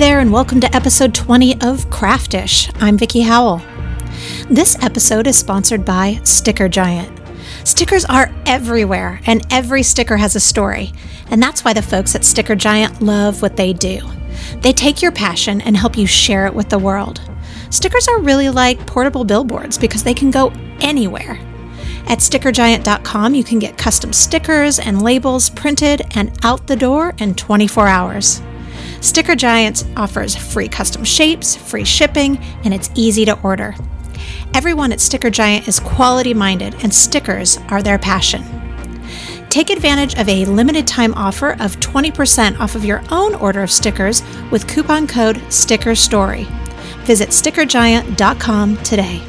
there, and welcome to episode 20 of Craftish. I'm Vickie Howell. This episode is sponsored by Sticker Giant. Stickers are everywhere, and every sticker has a story. And that's why the folks at Sticker Giant love what they do. They take your passion and help you share it with the world. Stickers are really like portable billboards because they can go anywhere. At stickergiant.com, you can get custom stickers and labels printed and out the door in 24 hours. Sticker Giant offers free custom shapes, free shipping, and it's easy to order. Everyone at Sticker Giant is quality minded, and stickers are their passion. Take advantage of a limited time offer of 20% off of your own order of stickers with coupon code STICKERSTORY. Visit stickergiant.com today.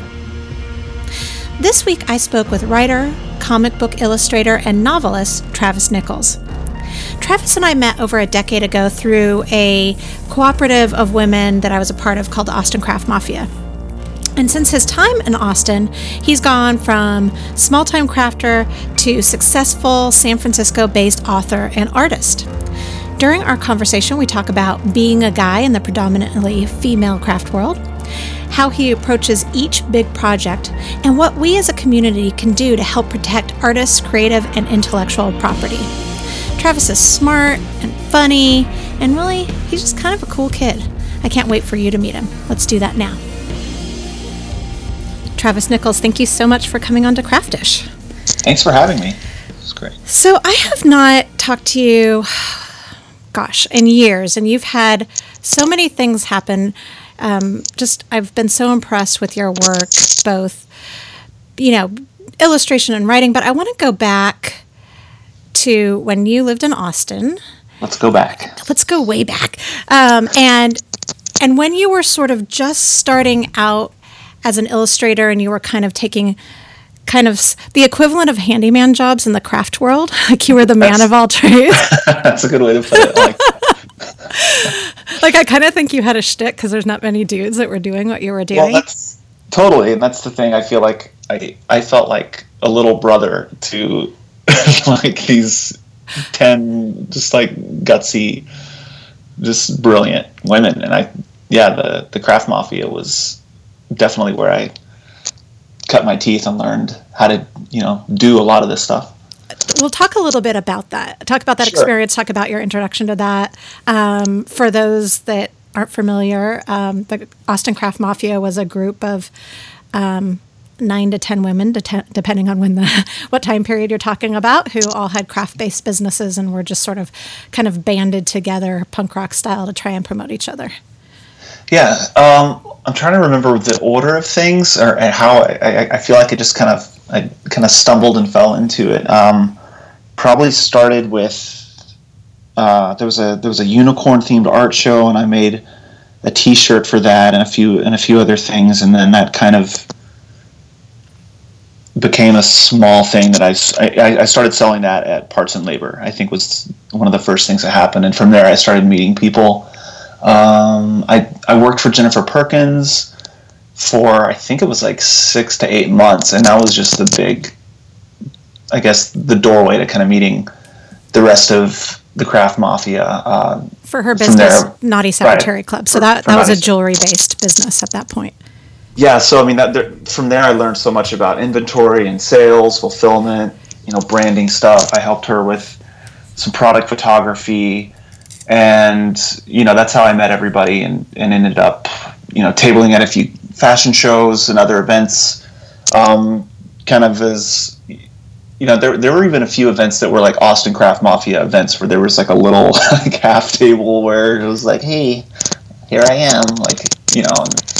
This week I spoke with writer, comic book illustrator, and novelist Travis Nichols. Travis and I met over a decade ago through a cooperative of women that I was a part of called the Austin Craft Mafia. And since his time in Austin, he's gone from small time crafter to successful San Francisco based author and artist. During our conversation, we talk about being a guy in the predominantly female craft world, how he approaches each big project, and what we as a community can do to help protect artists' creative and intellectual property. Travis is smart and funny, and really, he's just kind of a cool kid. I can't wait for you to meet him. Let's do that now. Travis Nichols, thank you so much for coming on to Craftish. Thanks for having me. It's great. So, I have not talked to you, gosh, in years, and you've had so many things happen. Um, just, I've been so impressed with your work, both, you know, illustration and writing, but I want to go back to when you lived in Austin. Let's go back. Let's go way back. Um, and and when you were sort of just starting out as an illustrator and you were kind of taking kind of the equivalent of handyman jobs in the craft world like you were the man of all trades that's a good way to put it like, like i kind of think you had a shtick because there's not many dudes that were doing what you were doing well, that's totally and that's the thing i feel like i i felt like a little brother to like these 10 just like gutsy just brilliant women and i yeah the the craft mafia was definitely where I cut my teeth and learned how to, you know, do a lot of this stuff. We'll talk a little bit about that. Talk about that sure. experience. Talk about your introduction to that. Um, for those that aren't familiar, um, the Austin Craft Mafia was a group of um, nine to ten women, depending on when the what time period you're talking about, who all had craft-based businesses and were just sort of kind of banded together, punk rock style, to try and promote each other. Yeah, um, I'm trying to remember the order of things or how I, I, feel like I just kind of I kind of stumbled and fell into it. Um, probably started with uh, there was a there was a unicorn themed art show and I made a T-shirt for that and a few and a few other things and then that kind of became a small thing that I, I, I started selling that at Parts and Labor. I think was one of the first things that happened and from there I started meeting people um, I I worked for Jennifer Perkins for I think it was like six to eight months, and that was just the big, I guess, the doorway to kind of meeting the rest of the craft mafia. Uh, for her business, there, Naughty Secretary right, Club. So for, that, that was a jewelry based business at that point. Yeah, so I mean, that there, from there I learned so much about inventory and sales, fulfillment, you know, branding stuff. I helped her with some product photography and you know that's how I met everybody and, and ended up you know tabling at a few fashion shows and other events. Um, kind of as you know, there there were even a few events that were like Austin Craft Mafia events where there was like a little like half table where it was like, hey, here I am, like you know, and,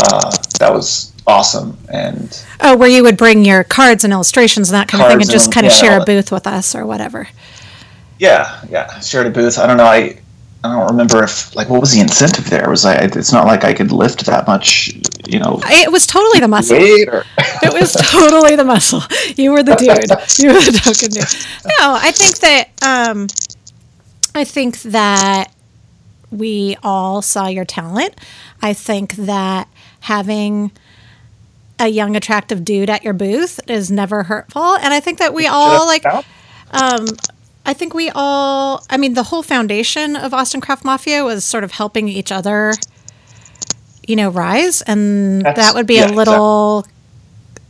uh, that was awesome. And oh, where you would bring your cards and illustrations and that kind of thing, and just kind of yeah, share a booth with us or whatever. Yeah, yeah, shared a booth. I don't know. I I don't remember if like what was the incentive there. It was like it's not like I could lift that much, you know. It was totally the muscle. it was totally the muscle. You were the dude. You were the token dude. No, I think that um, I think that we all saw your talent. I think that having a young attractive dude at your booth is never hurtful, and I think that we all like. Um, I think we all, I mean, the whole foundation of Austin Craft Mafia was sort of helping each other, you know, rise. And That's- that would be yeah, a little,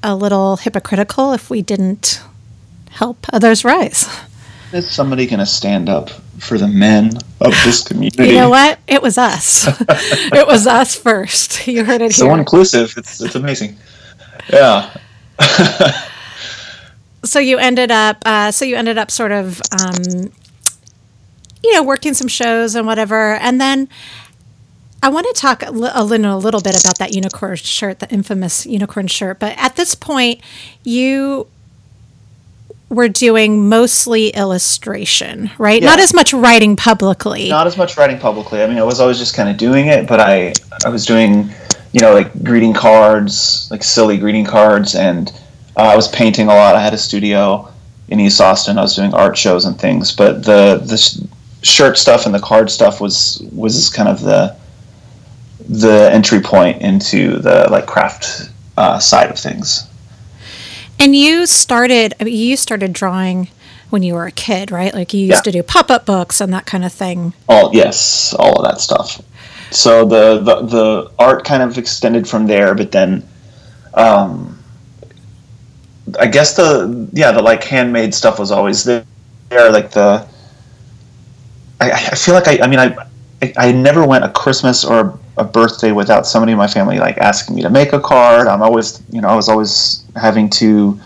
a little hypocritical if we didn't help others rise. Is somebody going to stand up for the men of this community? You know what? It was us. it was us first. You heard it So here. inclusive. It's it's amazing. Yeah. so you ended up uh, so you ended up sort of um, you know working some shows and whatever and then i want to talk a, li- a little, a little bit about that unicorn shirt the infamous unicorn shirt but at this point you were doing mostly illustration right not as much writing publicly Not as much writing publicly. I mean, I was always just kind of doing it, but I I was doing, you know, like greeting cards, like silly greeting cards, and uh, I was painting a lot. I had a studio in East Austin. I was doing art shows and things, but the the sh- shirt stuff and the card stuff was was kind of the the entry point into the like craft uh, side of things. And you started I mean, you started drawing when you were a kid right like you used Yeah. to do pop-up books and that kind of thing All yes, all of that stuff. So the the, the art kind of extended from there, but then, um, I guess the yeah the like handmade stuff was always there. Like the, I, I feel like I I mean I. I- never went a Christmas or a birthday without somebody in my family like asking me to make a card. I'm always, you know, I was always having to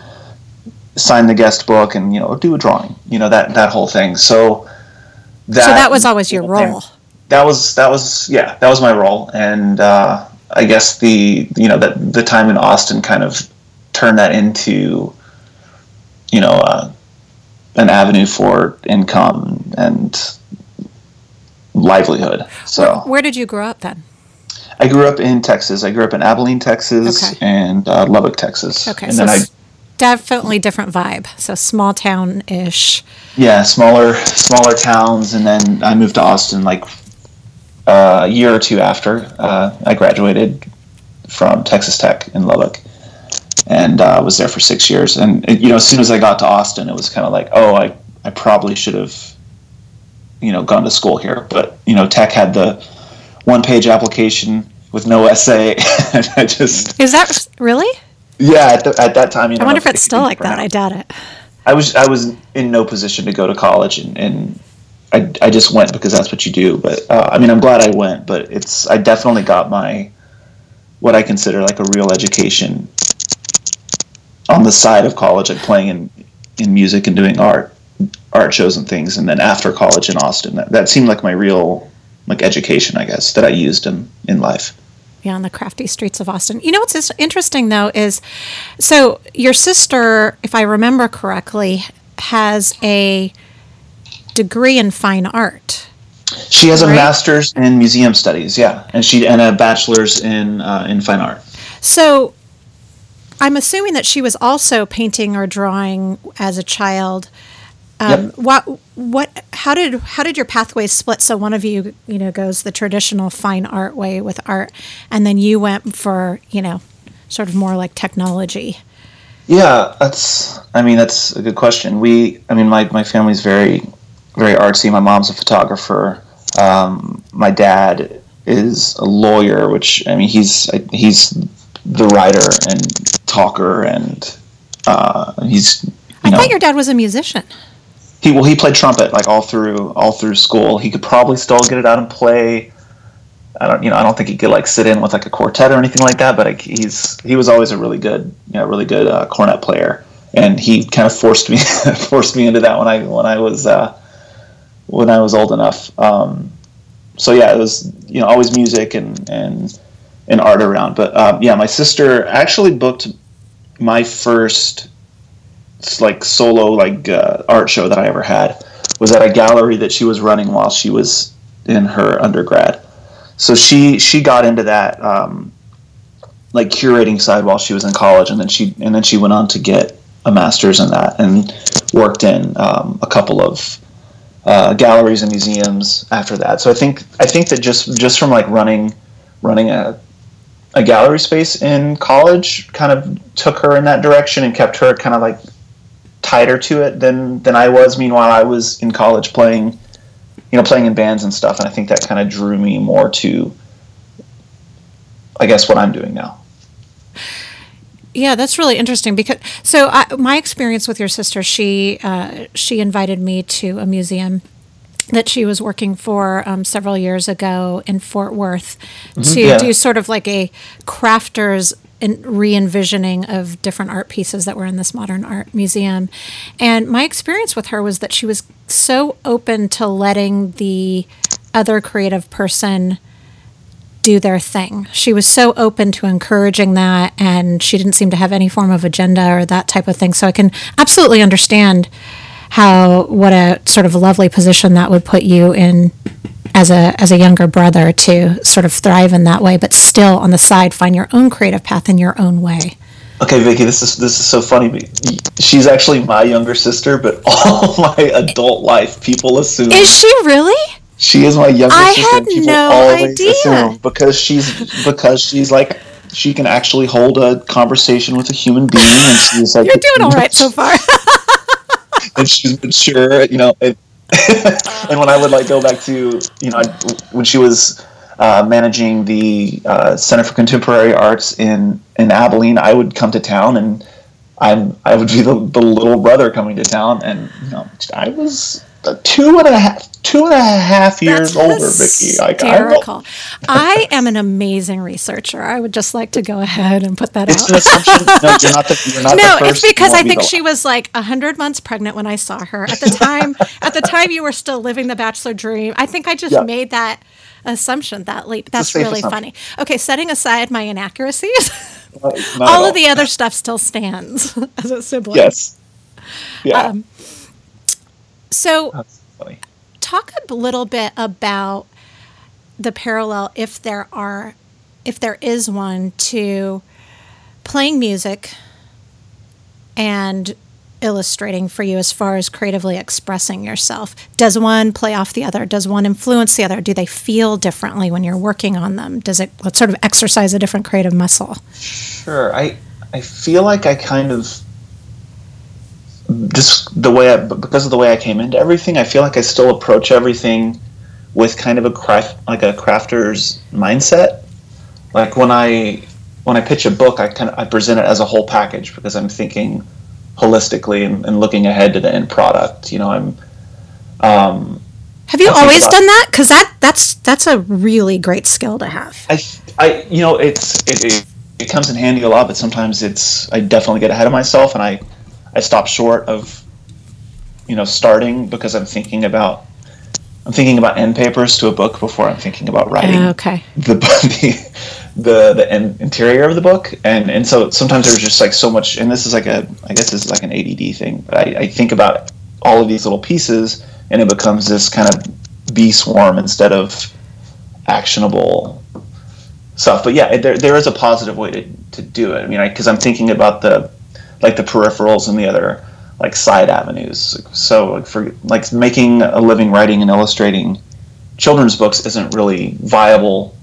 sign the guest book and you know do a drawing, you know that that whole thing. So that so that was always your role that was that was yeah that was my role and uh, i guess the you know that the time in austin kind of turned that into you know uh, an avenue for income and livelihood so Where did you grow up then? i grew up in texas i grew up in abilene texas Okay. and uh, lubbock texas Okay, and so then i definitely different vibe. So small town ish. yeah smaller smaller towns and then i moved to austin like uh, a year or two after uh, i graduated from texas tech in lubbock and uh, was there for six years and you know as soon as i got to austin it was kind of like oh i, I probably should have you know gone to school here but you know tech had the one page application with no essay and i just Is that really? yeah at, the, at that time you I wonder if it's still like that. I doubt it. I was I was in no position to go to college, and, and I, I just went because that's what you do. But uh, I mean, I'm glad I went. But it's I definitely got my what I consider like a real education on the side of college, like playing in in music and doing art art shows and things. And then after college in Austin, that, that seemed like my real like education, I guess, that I used in in life. Yeah, on the crafty streets of Austin. You know what's interesting though is, so your sister, if I remember correctly, has a degree in fine art. She has a Right. master's in museum studies, yeah, and she and a bachelor's in uh, in fine art. So I'm assuming that she was also painting or drawing as a child. Um, Yep. What what how did how did your pathways split? So one of you you know goes the traditional fine art way with art, and then you went for you know sort of more like technology. Yeah, that's. I mean, that's a good question. We, I mean, my my family's very, very artsy. My mom's a photographer. Um, my dad is a lawyer, which I mean, he's he's the writer and talker, and uh, he's you I know thought your dad was a musician. He well he played trumpet like all through all through school. He could probably still get it out and play. I don't you know I don't think he could like sit in with like a quartet or anything like that. But like, he's he was always a really good you know really good uh, cornet player, and he kind of forced me forced me into that when I when I was uh, when I was old enough. Um, so yeah, it was you know always music and and and art around. But um, yeah, my sister actually booked my first like solo like uh, art show that I ever had was at a gallery that she was running while she was in her undergrad. So she she got into that um, like curating side while she was in college, and then she and then she went on to get a master's in that and worked in um, a couple of uh, galleries and museums after that. So I think I think that just just from like running running a a gallery space in college kind of took her in that direction and kept her kind of like tighter to it than than I was. Meanwhile, I was in college playing, you know, playing in bands and stuff, and I think that kind of drew me more to, I guess, what I'm doing now. Yeah, that's really interesting because so I, my experience with your sister, she uh, she invited me to a museum that she was working for um, several years ago in Fort Worth mm-hmm, to yeah. do sort of like a crafters re-envisioning of different art pieces that were in this modern art museum and my experience with her was that she was so open to letting the other creative person do their thing. She was so open to encouraging that, and she didn't seem to have any form of agenda or that type of thing. So I can absolutely understand how what a sort of lovely position that would put you in as a as a younger brother to sort of thrive in that way, but still on the side find your own creative path in your own way. Okay, Vickie, this is this is so funny. She's actually my younger sister, but all my adult life, people assume is she really? She is my younger I sister. Had people no always idea. assume because she's because she's like she can actually hold a conversation with a human being, and she's like you're doing all right so far. and she's mature, you know. And, and when I would like go back to you know when she was uh, managing the uh, Center for Contemporary Arts in in Abilene, I would come to town and I'm I would be the, the little brother coming to town, and you know I was two and a half two and a half years That's older, Vickie. Hysterical. I, I am an amazing researcher. I would just like to go ahead and put that it's out. An assumption. No, you're not the, you're not no, the it's because I think she was like hundred months pregnant when I saw her. At the time, at the time you were still living the bachelor dream. I think I just yeah. made that assumption, that leap. That's really assumption. funny. Okay, setting aside my inaccuracies, all, all, of the other stuff still stands as a sibling. Yes. Yeah. Um, so, oh, talk a little bit about the parallel, if there are, if there is one, to playing music and illustrating for you as far as creatively expressing yourself? Does one play off the other? Does one influence the other? Do they feel differently when you're working on them? Does it sort of exercise a different creative muscle? Sure. I I feel like I kind of just the way I, because of the way I came into everything, I feel like I still approach everything with kind of a craft like a crafter's mindset. Like when I when I pitch a book, I kind of I present it as a whole package because I'm thinking holistically and, and looking ahead to the end product. You know, I'm. Um, have you always about, done that? Because that that's that's a really great skill to have. I I you know it's it, it, it comes in handy a lot, but sometimes it's I definitely get ahead of myself and I I stop short of, you know, starting because I'm thinking about I'm thinking about end papers to a book before I'm thinking about writing. Uh, okay. The the the, the interior of the book, and and so sometimes there's just like so much, and this is like a I guess this is like an ADD thing, but I, I think about all of these little pieces, and it becomes this kind of bee swarm instead of actionable stuff. But yeah, there there is a positive way to to do it. I mean, because I'm thinking about the like the peripherals and the other like side avenues. So like for like making a living writing and illustrating children's books isn't really viable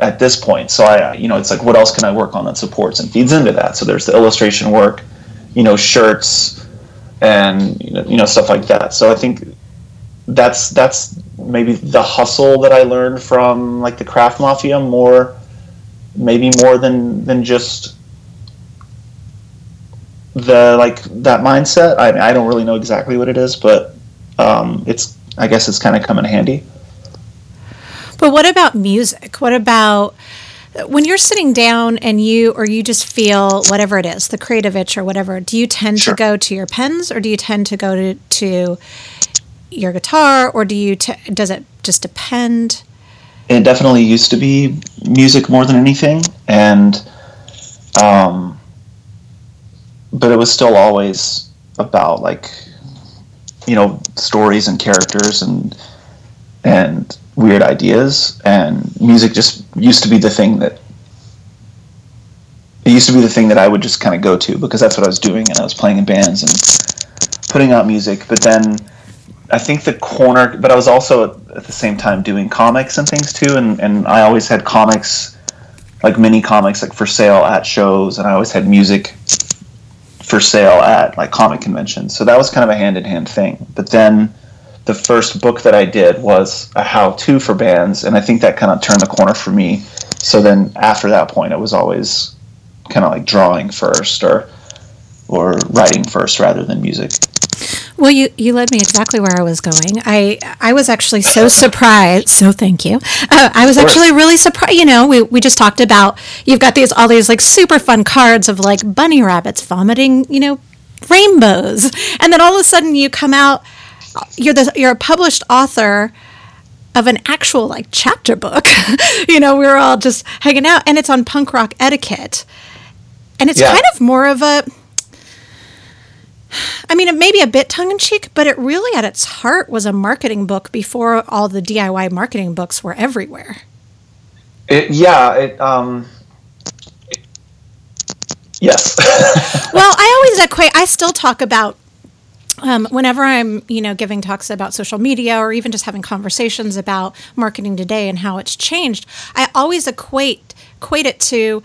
at this point. So I you know it's like what else can I work on that supports and feeds into that. So there's the illustration work, you know, shirts and you know, you know stuff like that. So I think that's that's maybe the hustle that I learned from like the craft mafia more maybe more than than just the like that mindset. I, I don't really know exactly what it is, but um, it's I guess it's kind of come in handy. But what about music? What about when you're sitting down and you or you just feel whatever it is, the creative itch or whatever? Do you tend sure. to go to your pens or do you tend to go to to your guitar or do you t- does it just depend? It definitely used to be music more than anything, and um, but it was still always about like you know stories and characters and and weird ideas. And music just used to be the thing that it used to be the thing that I would just kind of go to because that's what I was doing and I was playing in bands and putting out music. But then I think the corner but I was also at the same time doing comics and things too. And, and I always had comics like mini comics like for sale at shows. And I always had music for sale at like comic conventions. So that was kind of a hand in hand thing. But then the first book that I did was a how to for bands, and I think that kind of turned the corner for me. So then after that point, it was always kind of like drawing first or or writing first rather than music. Well, you, you led me exactly where I was going. I I was actually so surprised. So thank you. Uh, I was actually really surprised. You know, we, we just talked about you've got these all these like super fun cards of like bunny rabbits vomiting. You know, rainbows, and then all of a sudden you come out. You're the you're a published author of an actual like chapter book. you know, we were all just hanging out, and it's on punk rock etiquette, and it's Yeah. kind of more of a I mean, it may be a bit tongue in cheek, but it really at its heart was a marketing book before all the DIY marketing books were everywhere. It, yeah, it um yes. well, I always equate, I still talk about um, whenever I'm, you know, giving talks about social media or even just having conversations about marketing today and how it's changed, I always equate equate it to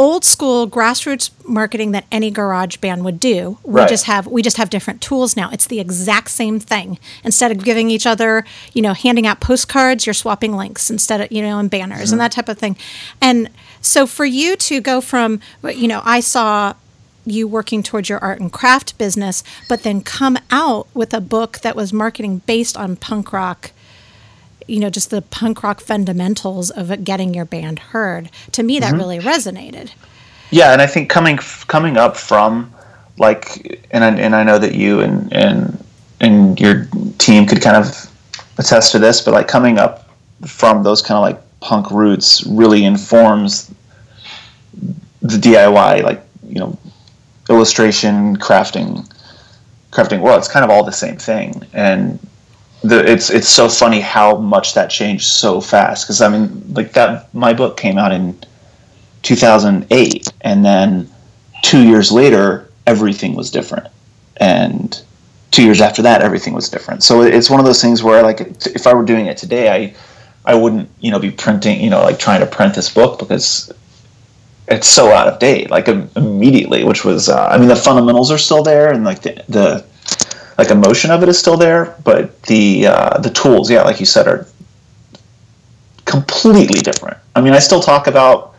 old school grassroots marketing that any garage band would do. We Right. just have we just have different tools now. It's the exact same thing. Instead of giving each other, you know, handing out postcards, you're swapping links instead of, you know, and banners and mm-hmm. that type of thing. And so for you to go from, you know, I saw you working towards your art and craft business, but then come out with a book that was marketing based on punk rock you know, just the punk rock fundamentals of getting your band heard. To me, that mm-hmm. really resonated. Yeah, and I think coming coming up from like, and I, and I know that you and and and your team could kind of attest to this, but like coming up from those kind of like punk roots really informs the DIY, like you know, illustration, crafting, crafting. Well, it's kind of all the same thing, and the, it's it's so funny how much that changed so fast. Because I mean, like that, my book came out in 2008 and then two years later everything was different and two years after that everything was different so it's one of those things where like if i were doing it today i i wouldn't you know be printing you know like trying to print this book because it's so out of date like immediately which was uh, i mean the fundamentals are still there and like the, the like emotion of it is still there but the uh, the tools yeah like you said are completely different. I mean i still talk about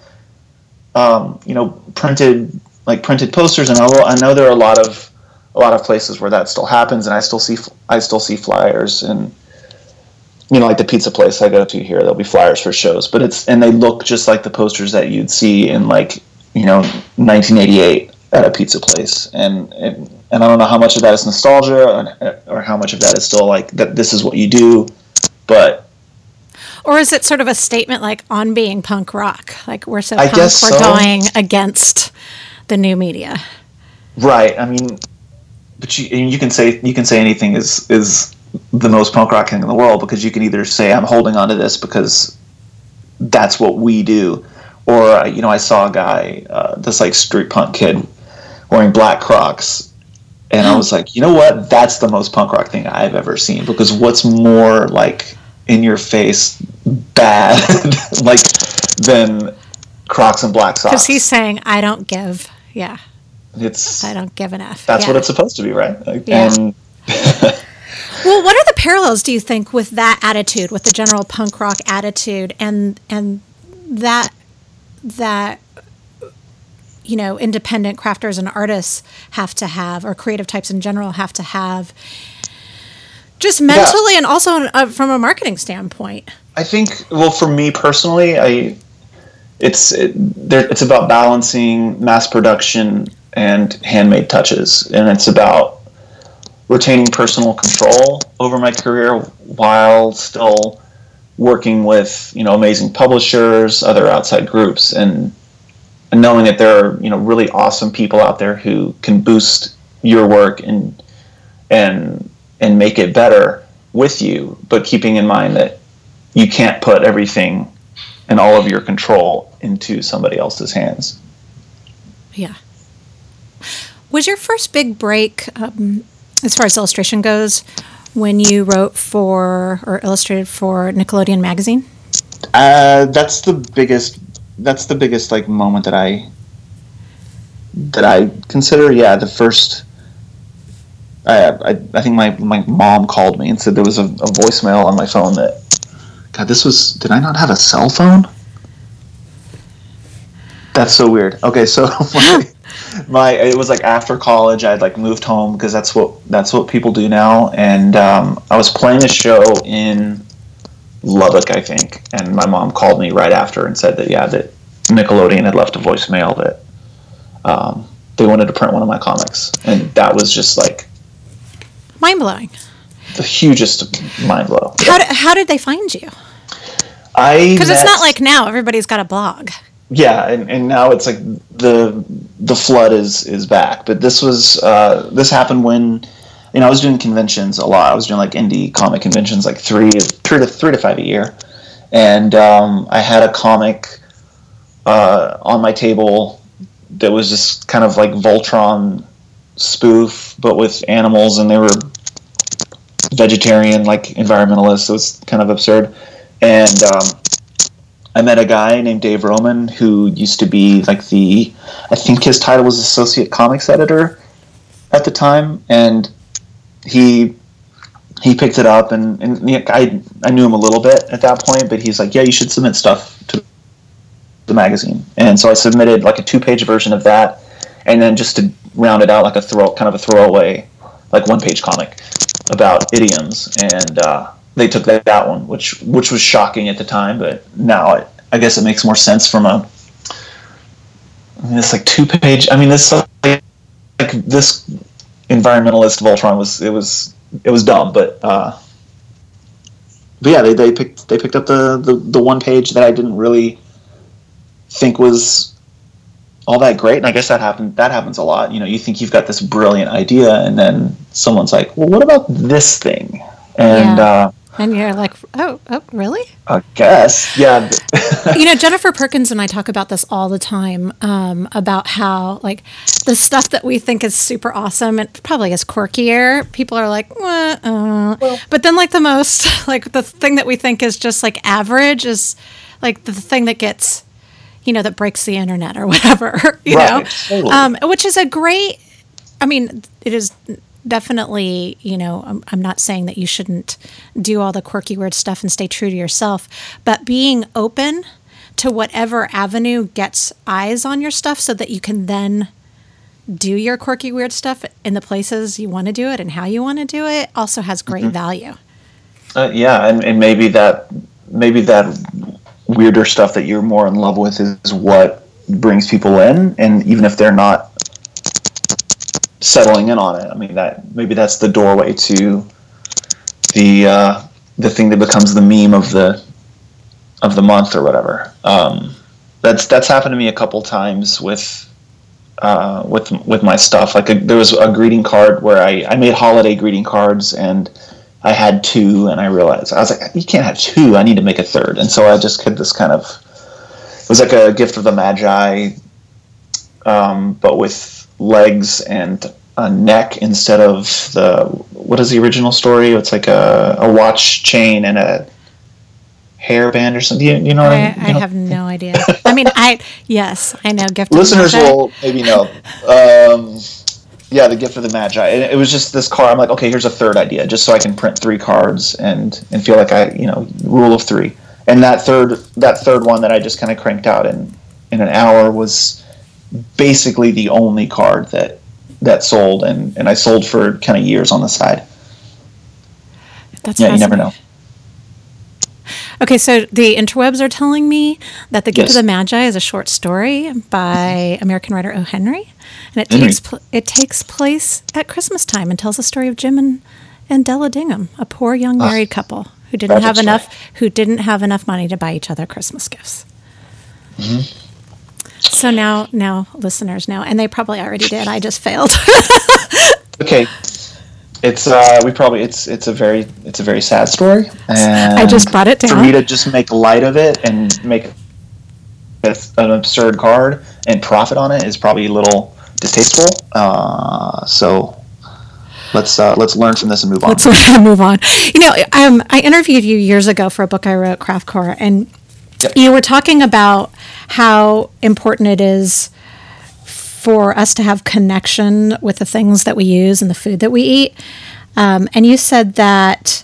um, you know, printed like printed posters, and I, know there are a lot of a lot of places where that still happens, and I still see I still see flyers, and you know, like the pizza place I go to here, there'll be flyers for shows, but it's and they look just like the posters that you'd see in like you know 1988 at a pizza place, and and, and I don't know how much of that is nostalgia, or, or how much of that is still like that this is what you do, but Or is it sort of a statement like on being punk rock? Like we're so I punk, we're so. going against the new media. Right. I mean, but you and you can say you can say anything is is the most punk rock thing in the world because you can either say I'm holding on to this because that's what we do, or uh, you know I saw a guy, uh, this like street punk kid, wearing black Crocs, and I oh. was like, you know what? That's the most punk rock thing I've ever seen because what's more like in your face bad like than Crocs and black socks? Because he's saying, I don't give. Yeah, it's I don't give an F. that's Yeah. what it's supposed to be, right? Like, Yeah. And Well, what are the parallels, do you think, with that attitude, with the general punk rock attitude, and and that that you know independent crafters and artists have to have, or creative types in general have to have, just mentally and also uh, from a marketing standpoint. I think, well, for me personally, I it's it, there, it's about balancing mass production and handmade touches, and it's about retaining personal control over my career while still working with you know amazing publishers, other outside groups, and and knowing that there are you know really awesome people out there who can boost your work and and and make it better with you, but keeping in mind that you can't put everything and all of your control into somebody else's hands. Yeah. Was your first big break, um, as far as illustration goes, when you wrote for or illustrated for Nickelodeon magazine? Uh, that's the biggest. That's the biggest like moment that I that I consider, yeah, the first. I, I, I think my, my mom called me and said there was a, a voicemail on my phone that God, this was. Did I not have a cell phone? That's so weird. Okay, so my, my it was like after college, I'd like moved home because that's what that's what people do now, and um, I was playing a show in Lubbock, I think, and my mom called me right after and said that yeah, that Nickelodeon had left a voicemail that um, they wanted to print one of my comics, and that was just like mind blowing. The hugest mind blow. How did, how did they find you? I because it's not like now everybody's got a blog. Yeah, and, and now it's like the the flood is is back. But this was uh, this happened when you know I was doing conventions a lot. I was doing like indie comic conventions, like three three to three to five a year, and um, I had a comic uh, on my table that was just kind of like Voltron spoof, but with animals, and they were vegetarian, like environmentalists. So it's kind of absurd. And um, I met a guy named Dave Roman who used to be like the, I think his title was associate comics editor at the time, and he he picked it up and, and I, I knew him a little bit at that point but he's like yeah you should submit stuff to the magazine. And so i submitted like a two page version of that and then just to round it out like a throw kind of a throwaway like one page comic about idioms. And uh, they took that, that one which which was shocking at the time but now it, i guess it makes more sense from a I mean, it's like two page i mean this like, like this environmentalist voltron was it was it was dumb, but uh, but yeah, they, they picked they picked up the, the the one page that I didn't really think was all that great, and I guess that happened that happens a lot. You know, you think you've got this brilliant idea, and then someone's like, "Well, what about this thing?" And Yeah. uh, And you're like, oh, oh, really? I guess, yeah, you know, Jennifer Perkins and I talk about this all the time um, about how, like, the stuff that we think is super awesome and probably is quirkier, people are like, "Wah, uh." but then, like, the most, like, the thing that we think is just like average is like the thing that gets, you know, that breaks the internet or whatever, you Right, know, totally. um, which is a great, I mean, it is definitely, you know, I'm, I'm not saying that you shouldn't do all the quirky, weird stuff and stay true to yourself, but being open to whatever avenue gets eyes on your stuff so that you can then do your quirky, weird stuff in the places you want to do it and how you want to do it also has great value. Uh, yeah, and, and maybe that maybe that weirder stuff that you're more in love with is what brings people in, and even if they're not settling in on it, I mean that maybe that's the doorway to the uh, the thing that becomes the meme of the of the month or whatever. Um, that's that's happened to me a couple times with uh, with with my stuff. Like a, there was a greeting card where I, I made holiday greeting cards and I had two, and I realized I was like, you can't have two. I need to make a third, and so I just had this kind of it was like a gift of the magi, um, but with legs and a neck instead of the what is the original story? It's like a, a watch chain and a hairband or something. You, you know what I, I, I you know? have no idea. I mean, I, yes, I know. Gift of listeners will maybe know. Um, yeah, the gift of the magi. And it was just this card. I'm like, okay, here's a third idea, just so I can print three cards and and feel like I, you know, rule of three. And that third that third one that I just kind of cranked out in in an hour was basically the only card that that sold, and and I sold for kind of years on the side. That's Yeah, you never know. Okay, so the interwebs are telling me that The Gift Yes. of the Magi is a short story by American writer O. Henry, and it Henry. takes pl- it takes place at Christmas time and tells the story of Jim and, and Della Dillingham, a poor young married couple who didn't have story. enough who didn't have enough money to buy each other Christmas gifts. Mm-hmm. So now, now listeners know, and they probably already did. I just failed. Okay. It's uh we probably it's it's a very it's a very sad story and I just brought it down for me to just make light of it and make an absurd card and profit on it is probably a little distasteful. Uh, so let's uh, let's learn from this and move on. Let's move on. You know, um, I interviewed you years ago for a book I wrote, Craft Corps, and You were talking about how important it is for us to have connection with the things that we use and the food that we eat. Um, and you said that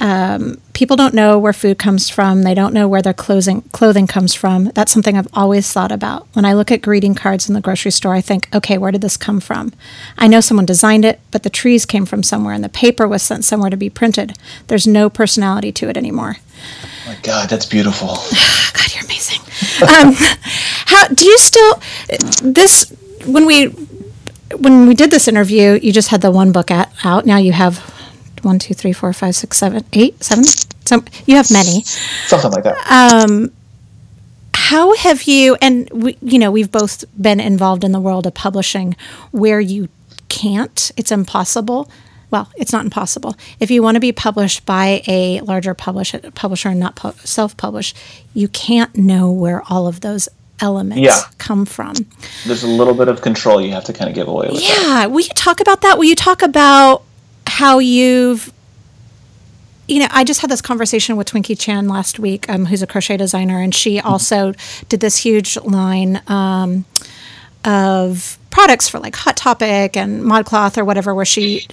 um, people don't know where food comes from. They don't know where their clothing clothing comes from. That's something I've always thought about. When I look at greeting cards in the grocery store, I think, okay, where did this come from? I know someone designed it, but the trees came from somewhere, and the paper was sent somewhere to be printed. There's no personality to it anymore. Oh my God, that's beautiful. God, you're amazing. um, how do you still this when we when we did this interview? You just had the one book at, out. Now you have one, two, three, four, five, six, seven, eight, seven. So you have many. Something like that. Um, how have you? And we, you know, we've both been involved in the world of publishing, where you can't. It's impossible. Well, it's not impossible. If you want to be published by a larger publish, publisher and not pu- self-publish, you can't know where all of those elements Yeah. come from. There's a little bit of control you have to kind of give away with that. Yeah, will you talk about that? Will you talk about how you've you know, I just had this conversation with Twinkie Chan last week, um, who's a crochet designer, and she also did this huge line um, of products for like Hot Topic and ModCloth or whatever, where she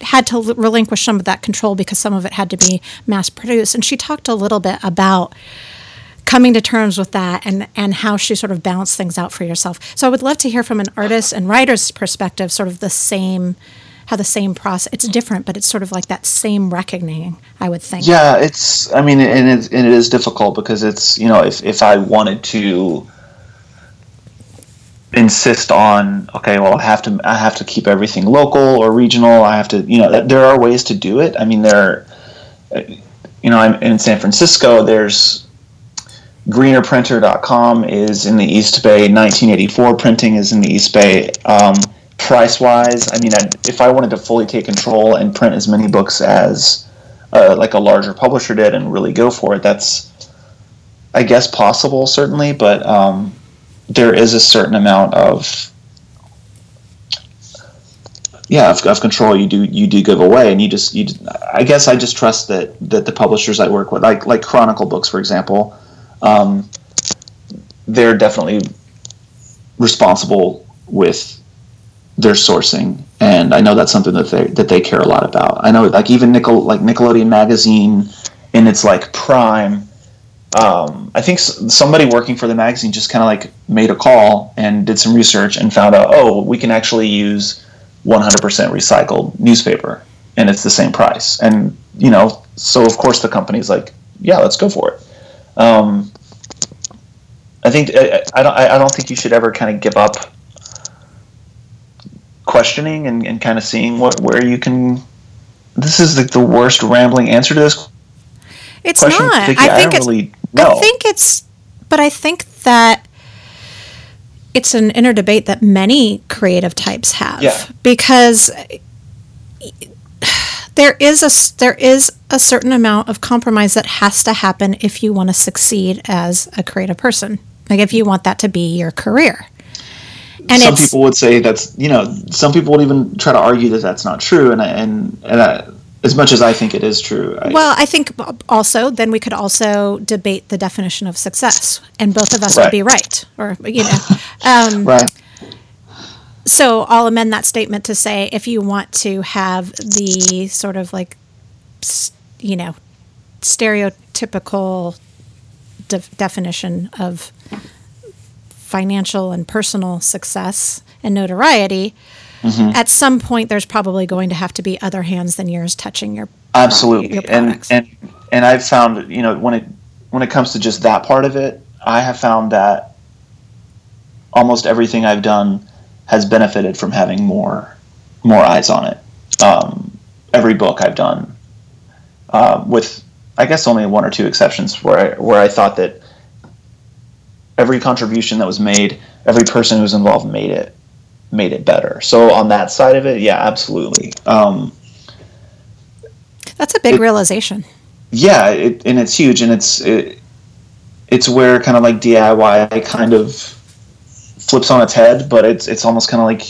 had to relinquish some of that control because some of it had to be mass produced. And she talked a little bit about coming to terms with that and and how she sort of balanced things out for yourself. So I would love to hear from an artist and writer's perspective, sort of the same, how the same process. It's different, but it's sort of like that same reckoning. I would think. Yeah, it's. I mean, and it, and it is difficult because it's you know if if I wanted to insist on okay, well I have to I have to keep everything local or regional. I have to you know there are ways to do it. I mean there, uh, you know I'm in San Francisco. There's greenerprinter.com is in the East Bay. 1984 printing is in the East Bay. Um, price wise, I mean, I'd, if I wanted to fully take control and print as many books as uh, like a larger publisher did and really go for it, that's I guess possible certainly, but um, there is a certain amount of yeah of, of control you do you do give away, and you just you. I guess I just trust that that the publishers I work with, like like Chronicle Books, for example, um, they're definitely responsible with their sourcing, and I know that's something that they that they care a lot about. I know, like even Nickel like Nickelodeon magazine in its like prime. Um, I think somebody working for the magazine just kind of like made a call and did some research and found out, oh, we can actually use 100% recycled newspaper, and it's the same price. And you know, so of course the company's like, yeah, let's go for it. Um, I think I, I don't. I don't think you should ever kind of give up questioning and, and kind of seeing what where you can. This is like the worst rambling answer to this It's question. not. I think don't it's. really know. I think it's. But I think that it's an inner debate that many creative types have Yeah. because there is a there is a certain amount of compromise that has to happen if you want to succeed as a creative person. Like if you want that to be your career. And some people would say that's you know some people would even try to argue that that's not true and I, and and I, as much as I think it is true I, well, I think also then we could also debate the definition of success, and both of us would be right, or you know. Um, right So I'll amend that statement to say if you want to have the sort of like, you know, stereotypical de- definition of financial and personal success and notoriety, Mm-hmm. at some point there's probably going to have to be other hands than yours touching your absolutely your and and and I've found you know when it when it comes to just that part of it I have found that almost everything I've done has benefited from having more more eyes on it. Um, every book I've done uh, with I guess only one or two exceptions where I, where I thought that every contribution that was made every person who was involved made it made it better so on that side of it yeah absolutely um, That's a big It- realization. yeah, it, and it's huge, and it's it, it's where kind of like DIY kind of flips on its head, but it's it's almost kind of like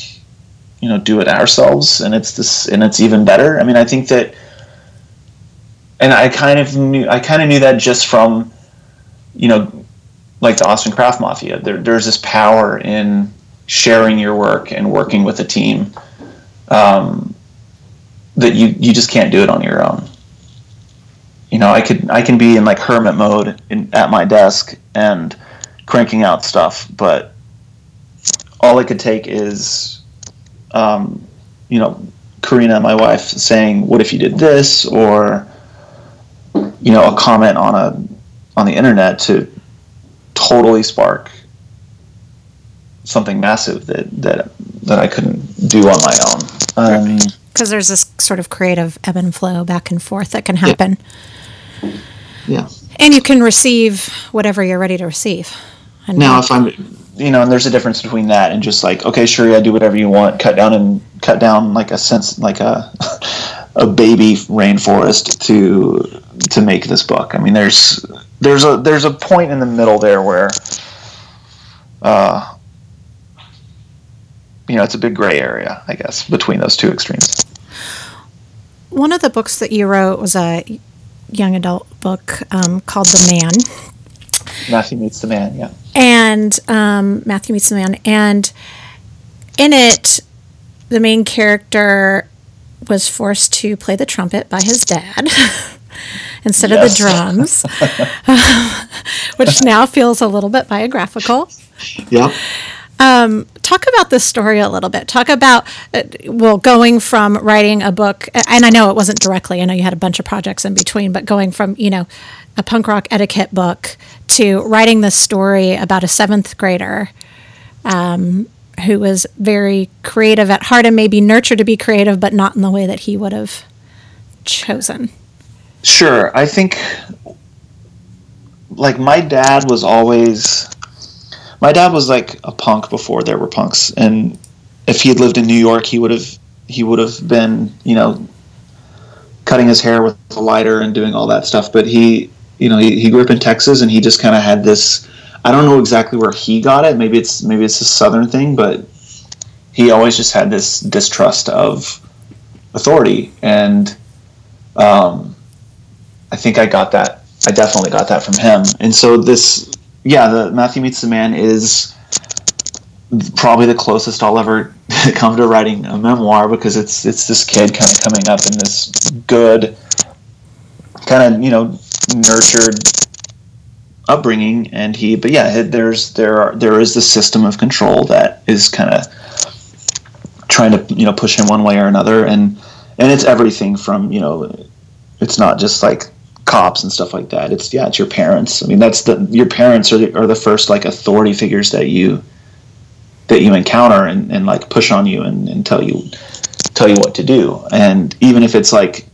you know do it ourselves, and it's this and it's even better. I mean, I think that, and I kind of knew I kind of knew that just from you know like the Austin Craft Mafia. There, there's this power in sharing your work and working with a team um, that you you just can't do it on your own. You know, I could I can be in like hermit mode in, at my desk and cranking out stuff, but all it could take is, um, you know, Karina, my wife, saying, "What if you did this?" or you know, a comment on a on the internet to totally spark something massive that that that I couldn't do on my own. Um, because there's this sort of creative ebb and flow back and forth that can happen. Yeah. yeah. And you can receive whatever you're ready to receive. And now, if I'm, you know, and there's a difference between that and just like, okay, sure, yeah, do whatever you want, cut down and cut down like a sense, like a a baby rainforest to to make this book. I mean, there's there's a there's a point in the middle there where, uh, you know, it's a big gray area, I guess, between those two extremes. One of the books that you wrote was a young adult book um, called The Man. Matthew Meets the Man, yeah. And um, Matthew Meets the Man. And in it, the main character was forced to play the trumpet by his dad instead of the drums, which now feels a little bit biographical. Yeah. Um, talk about this story a little bit. Talk about, uh, well, going from writing a book, and I know it wasn't directly, I know you had a bunch of projects in between, but going from, you know, a punk rock etiquette book to writing this story about a seventh grader um, who was very creative at heart and maybe nurtured to be creative, but not in the way that he would have chosen. Sure. I think, like, my dad was always my dad was like a punk before there were punks, and if he had lived in New York, he would have he would have been you know cutting his hair with a lighter and doing all that stuff. But he you know he, he grew up in Texas, and he just kind of had this. I don't know exactly where he got it. Maybe it's maybe it's a southern thing, but he always just had this distrust of authority, and um, I think I got that. I definitely got that from him. And so this yeah, the Matthew Meets the Man is probably the closest I'll ever come to writing a memoir because it's it's this kid kind of coming up in this good, kind of you know nurtured upbringing, and he. But yeah, there's there are there is the system of control that is kind of trying to you know push him one way or another, and and it's everything from you know, it's not just like cops and stuff like that. It's yeah, it's your parents. I mean, that's the your parents are the, are the first like authority figures that you that you encounter and, and like push on you and, and tell you tell you what to do. And even if it's like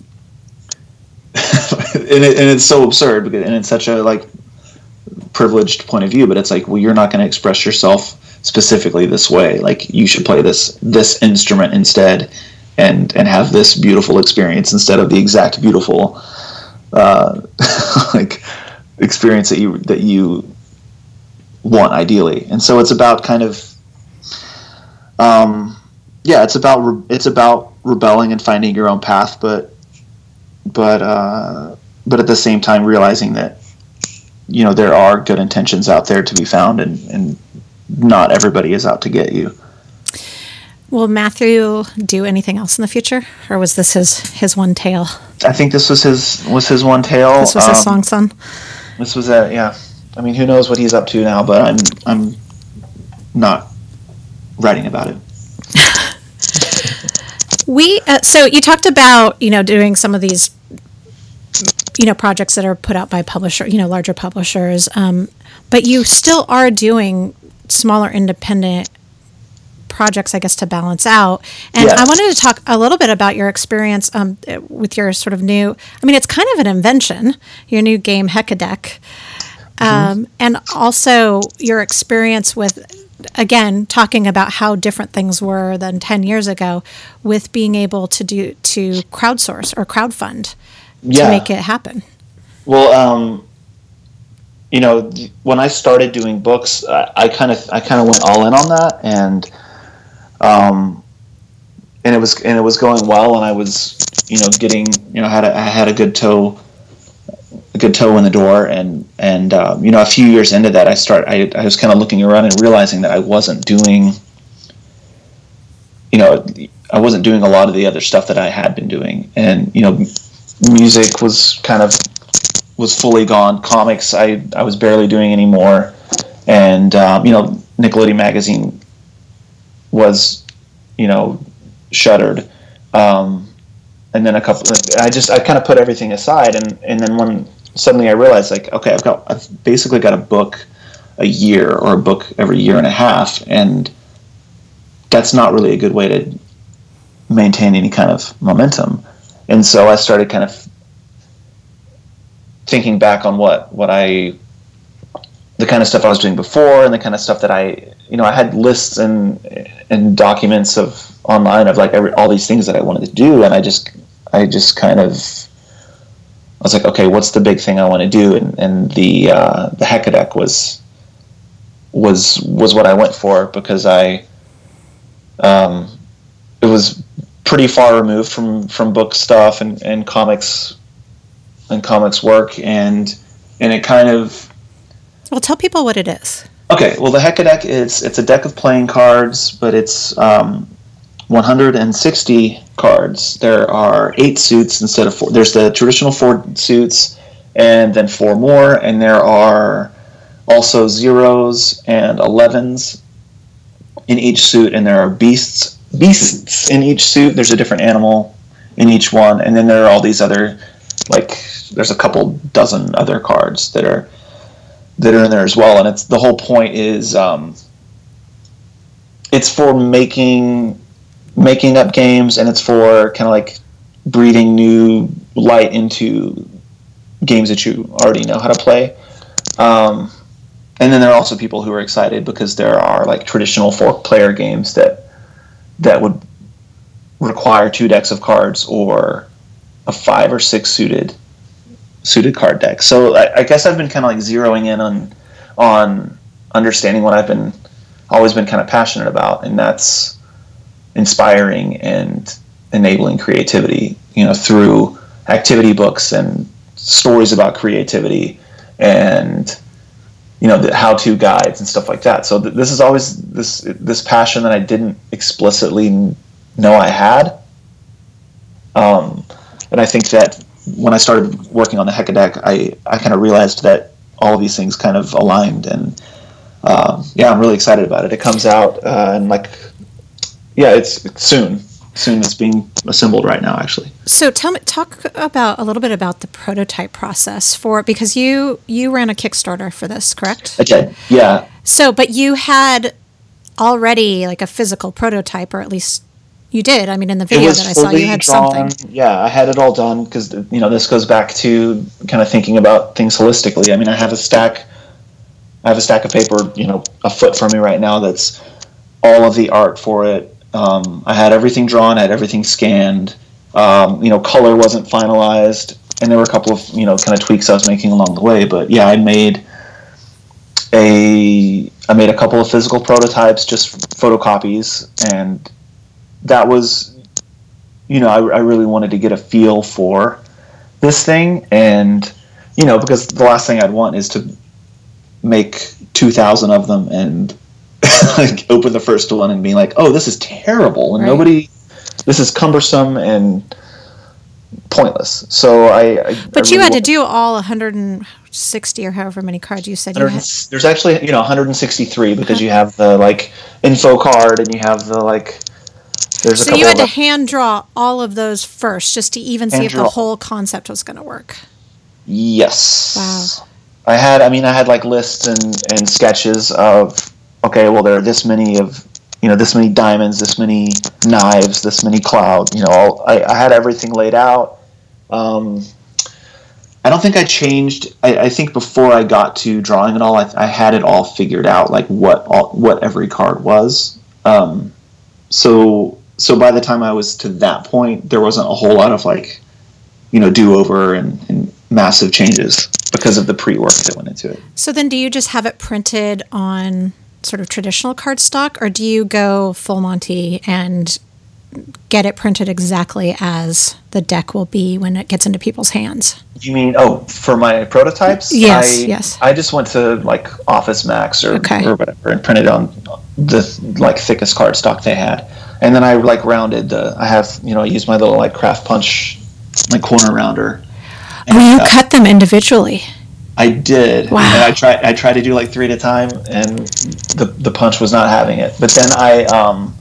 and, it, and it's so absurd because and it's such a like privileged point of view, but it's like, well, you're not going to express yourself specifically this way. Like you should play this this instrument instead and and have this beautiful experience instead of the exact beautiful uh, like experience that you that you want ideally and so it's about kind of um, yeah it's about re- it's about rebelling and finding your own path but but uh, but at the same time realizing that you know there are good intentions out there to be found and and not everybody is out to get you Will Matthew do anything else in the future, or was this his his one tale? I think this was his was his one tale. This was um, his song, son. This was it. Yeah, I mean, who knows what he's up to now? But I'm I'm not writing about it. we uh, so you talked about you know doing some of these you know projects that are put out by publisher you know larger publishers, um, but you still are doing smaller independent projects, I guess, to balance out. And yes. I wanted to talk a little bit about your experience um, with your sort of new, I mean, it's kind of an invention, your new game, Hekadeck. Um, mm-hmm. And also your experience with, again, talking about how different things were than 10 years ago with being able to do, to crowdsource or crowdfund yeah. to make it happen. Well, um, you know, when I started doing books, I kind of I kind of went all in on that, and um, and it was and it was going well, and I was you know getting you know had a, I had a good toe a good toe in the door and and um, you know a few years into that I start I, I was kind of looking around and realizing that I wasn't doing you know, I wasn't doing a lot of the other stuff that I had been doing, and you know, music was kind of was fully gone. Comics, I I was barely doing anymore, and um, you know, Nickelodeon magazine was, you know, shuttered. Um, and then a couple, I just I kind of put everything aside, and and then when suddenly I realized like, okay, I've got I've basically got a book a year or a book every year and a half, and that's not really a good way to maintain any kind of momentum. And so I started kind of thinking back on what what I the kind of stuff I was doing before and the kind of stuff that I you know I had lists and and documents of online of like every, all these things that I wanted to do. And I just I just kind of I was like okay what's the big thing I want to do? And and the uh, the Hekadeck was was was what I went for because I um, it was pretty far removed from from book stuff and, and comics and comics work. And and it kind of well tell people what it is. Okay well the Hekadeck is it's a deck of playing cards but it's um, 160 cards. There are eight suits instead of four there's the traditional four suits and then four more and there are also zeros and 11s in each suit and there are beasts beasts in each suit. There's a different animal in each one and then there are all these other like there's a couple dozen other cards that are that are in there as well. And it's the whole point is um, it's for making making up games and it's for kind of like breathing new light into games that you already know how to play. Um, and then there are also people who are excited because there are like traditional four player games that that would require two decks of cards or a five or six suited suited card deck. So I, I guess I've been kind of like zeroing in on on understanding what I've been always been kind of passionate about, and that's inspiring and enabling creativity. You know, through activity books and stories about creativity and you know the how-to guides and stuff like that so th- this is always this this passion that i didn't explicitly know i had um, and i think that when i started working on the Hekadeck i i kind of realized that all of these things kind of aligned and um, yeah i'm really excited about it. It comes out uh, and like yeah it's, it's soon. Soon it's being assembled right now actually. So tell me talk about a little bit about the prototype process for because you you ran a kickstarter for this correct? I did yeah. So but you had already like a physical prototype or at least you did i mean in the video that i saw you had drawn. something yeah i had it all done because you know this goes back to kind of thinking about things holistically i mean i have a stack i have a stack of paper you know a foot from me right now that's all of the art for it um, I had everything drawn, I had everything scanned. Um, you know, color wasn't finalized, and there were a couple of you know kind of tweaks I was making along the way. But yeah, I made a I made a couple of physical prototypes, just photocopies, and that was you know I, I really wanted to get a feel for this thing, and you know because the last thing I'd want is to make two thousand of them and like open the first one and being like, "Oh, this is terrible," and right. nobody, this is cumbersome and pointless. So I. I but I you had to do all 160 or however many cards you said you had. There's actually you know 163 because you have the like info card and you have the like. There's so you had to hand draw all of those first just to even see if the whole concept was going to work. Yes. Wow. I had, I mean, I had like lists and, and sketches of okay, well, there are this many of, you know, this many diamonds, this many knives, this many cloud. You know, all, I, I had everything laid out. Um, I don't think I changed. I, I, think before I got to drawing it all, I, I, had it all figured out, like what all, what every card was. Um, so so by the time I was to that point, there wasn't a whole lot of like, you know, do over and, and massive changes because of the pre work that went into it. So then, do you just have it printed on sort of traditional cardstock, or do you go full Monty and get it printed exactly as the deck will be when it gets into people's hands? You mean oh for my prototypes? Yes, I, yes. I just went to like Office Max or, okay. or whatever and printed on the like thickest cardstock they had. And then I like rounded the. I have you know I use my little like craft punch, my corner rounder. And, oh, you uh, cut them individually. I did. Wow. And I tried. I tried to do like three at a time, and the the punch was not having it. But then I um,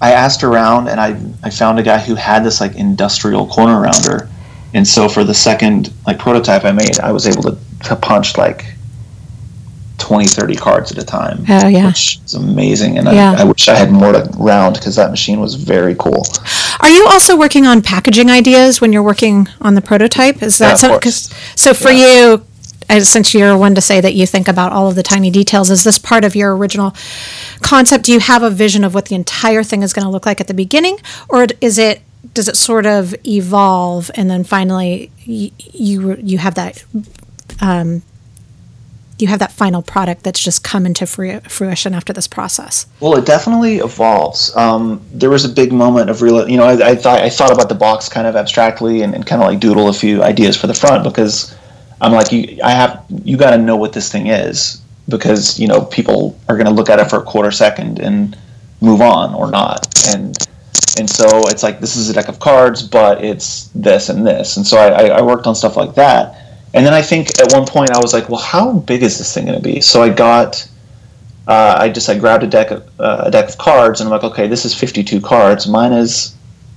I asked around, and I I found a guy who had this like industrial corner rounder, and so for the second like prototype I made, I was able to, to punch like 20, 30 cards at a time. Oh, yeah. Which is amazing. And yeah. I, I, wish I had more to round because that machine was very cool. Are you also working on packaging ideas when you're working on the prototype? Is that yeah, so? so for yeah. you, since you're one to say that you think about all of the tiny details, is this part of your original concept? Do you have a vision of what the entire thing is going to look like at the beginning? Or is it does it sort of evolve and then finally you you, you have that um, you have that final product that's just come into fruition after this process? Well, it definitely evolves. Um, there was a big moment of real, you know, I, I, thought I thought about the box kind of abstractly and, and kind of like doodle a few ideas for the front because I'm like, you, I have, you got to know what this thing is because you know people are going to look at it for a quarter second and move on or not, and and so it's like this is a deck of cards, but it's this and this, and so I, I worked on stuff like that and then I think at one point I was like, well, how big is this thing going to be? So I got, uh, I just I grabbed a deck of uh, a deck of cards, and I'm like, okay, this is 52 cards. Mine is,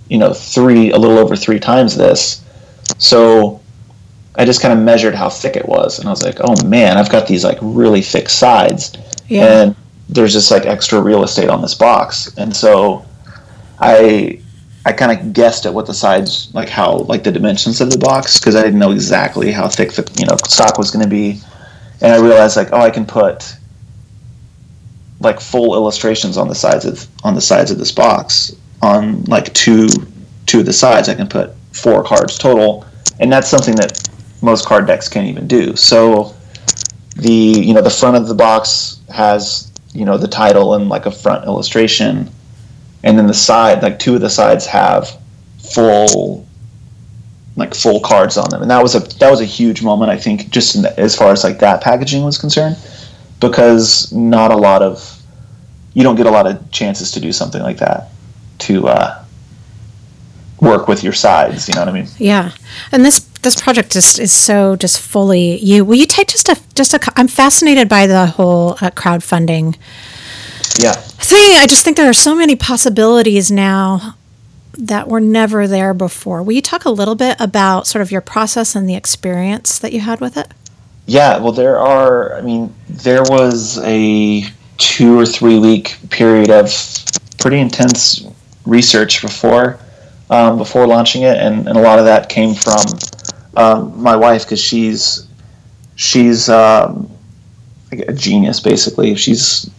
you know, three a little over three times this. So I just kind of measured how thick it was, and I was like, oh man, I've got these like really thick sides, yeah. and there's just like extra real estate on this box, and so I I kind of guessed at what the sides, like how, like the dimensions of the box, because I didn't know exactly how thick the you know stock was going to be, and I realized like, oh, I can put like full illustrations on the sides of on the sides of this box on like two two of the sides. I can put four cards total, and that's something that most card decks can't even do. So the you know the front of the box has you know the title and like a front illustration and then the side like two of the sides have full like full cards on them. And that was a that was a huge moment i think just the, as far as like that packaging was concerned. Because not a lot of you don't get a lot of chances to do something like that to uh, work with your sides you know what i mean? Yeah. And this this project is, is so just fully you will you take just a just a i'm fascinated by the whole uh, crowdfunding yeah. Thing, I just think there are so many possibilities now that were never there before. Will you talk a little bit about sort of your process and the experience that you had with it? Yeah, well, there are, I mean, there was a two or three week period of pretty intense research before um, before launching it, and, and a lot of that came from um, my wife because she's she's um, a genius basically. She's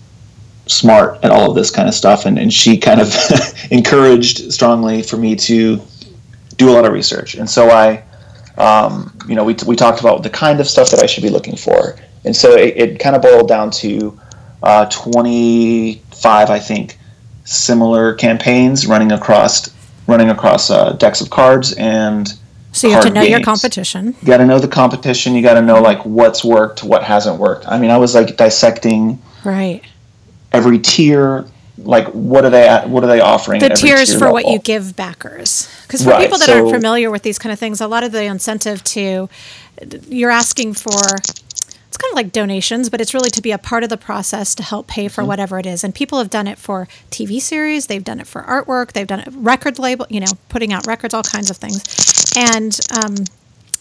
smart at all of this kind of stuff, and, and she kind of encouraged strongly for me to do a lot of research. And so I, um, you know, we, we talked about the kind of stuff that I should be looking for. And so it, it kind of boiled down to uh, 25, I think, similar campaigns running across running across uh, decks of cards and so you have to know games. your competition. You got to know the competition. You got to know like what's worked, what hasn't worked. I mean, I was like dissecting right every tier like what are they what are they offering the tiers tier for level? what you give backers because for right, people that so, aren't familiar with these kind of things a lot of the incentive to you're asking for it's kind of like donations but it's really to be a part of the process to help pay for mm-hmm. whatever it is and people have done it for tv series they've done it for artwork they've done it record label you know putting out records all kinds of things and um,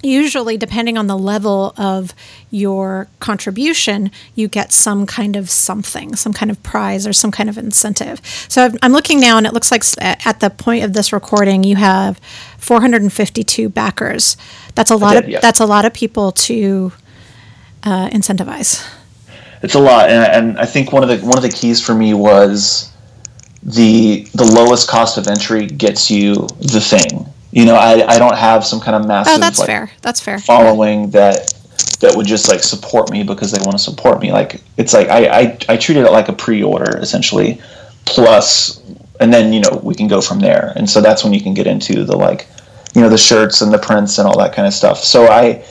usually depending on the level of your contribution you get some kind of something some kind of prize or some kind of incentive. So i'm looking now and it looks like at the point of this recording you have 452 backers. That's a lot did, of yeah. that's a lot of people to uh, incentivize. It's a lot and, and i think one of the one of the keys for me was the the lowest cost of entry gets you the thing you know, I, I don't have some kind of oh, massive oh, that's like, fair. That's fair. following that that would just like support me because they want to support me. Like it's like I, I, I treated it like a pre-order essentially, plus, and then you know we can go from there. And so that's when you can get into the like, you know, the shirts and the prints and all that kind of stuff. So I,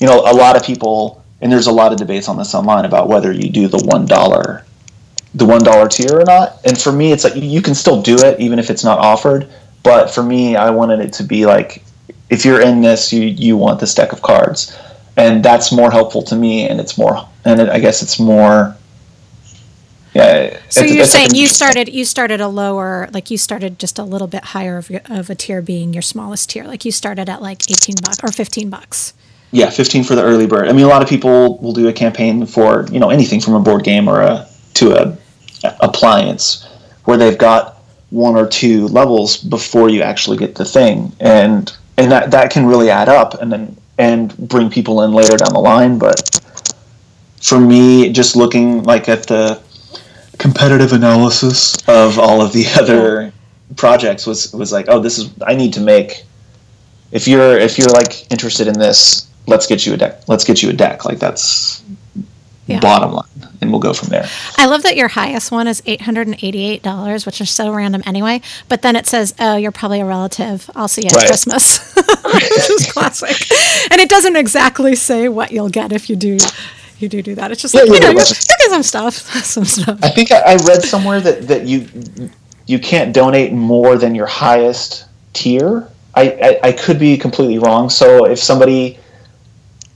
you know, a lot of people and there's a lot of debates on this online about whether you do the one dollar the one dollar tier or not. And for me, it's like you can still do it even if it's not offered. But for me, I wanted it to be like if you're in this, you you want this deck of cards, and that's more helpful to me, and it's more, and it, I guess it's more. Yeah. So it's- you're it's saying you started you started a lower like you started just a little bit higher of, your- of a tier being your smallest tier like you started at like 18 bucks or 15 bucks. Yeah, 15 for the early bird. I mean, a lot of people will do a campaign for, you know, anything from a board game or a to a, a appliance where they've got one or two levels before you actually get the thing. And and that that can really add up and then and bring people in later down the line, but for me just looking like at the competitive analysis of all of the other projects was was like, oh, this is I need to make if you're if you're like interested in this, let's get you a deck. Let's get you a deck. Like that's Yeah. bottom line, and we'll go from there. I love that your highest one is $888, which is so random anyway, but then it says, "Oh, you're probably a relative. I'll see you at Right. Christmas." which is classic. And it doesn't exactly say what you'll get if you do you do do that. It's just like, yeah, you know, you get some stuff, some stuff. I think I, I read somewhere that that you you can't donate more than your highest tier. I, I, I could be completely wrong. So if somebody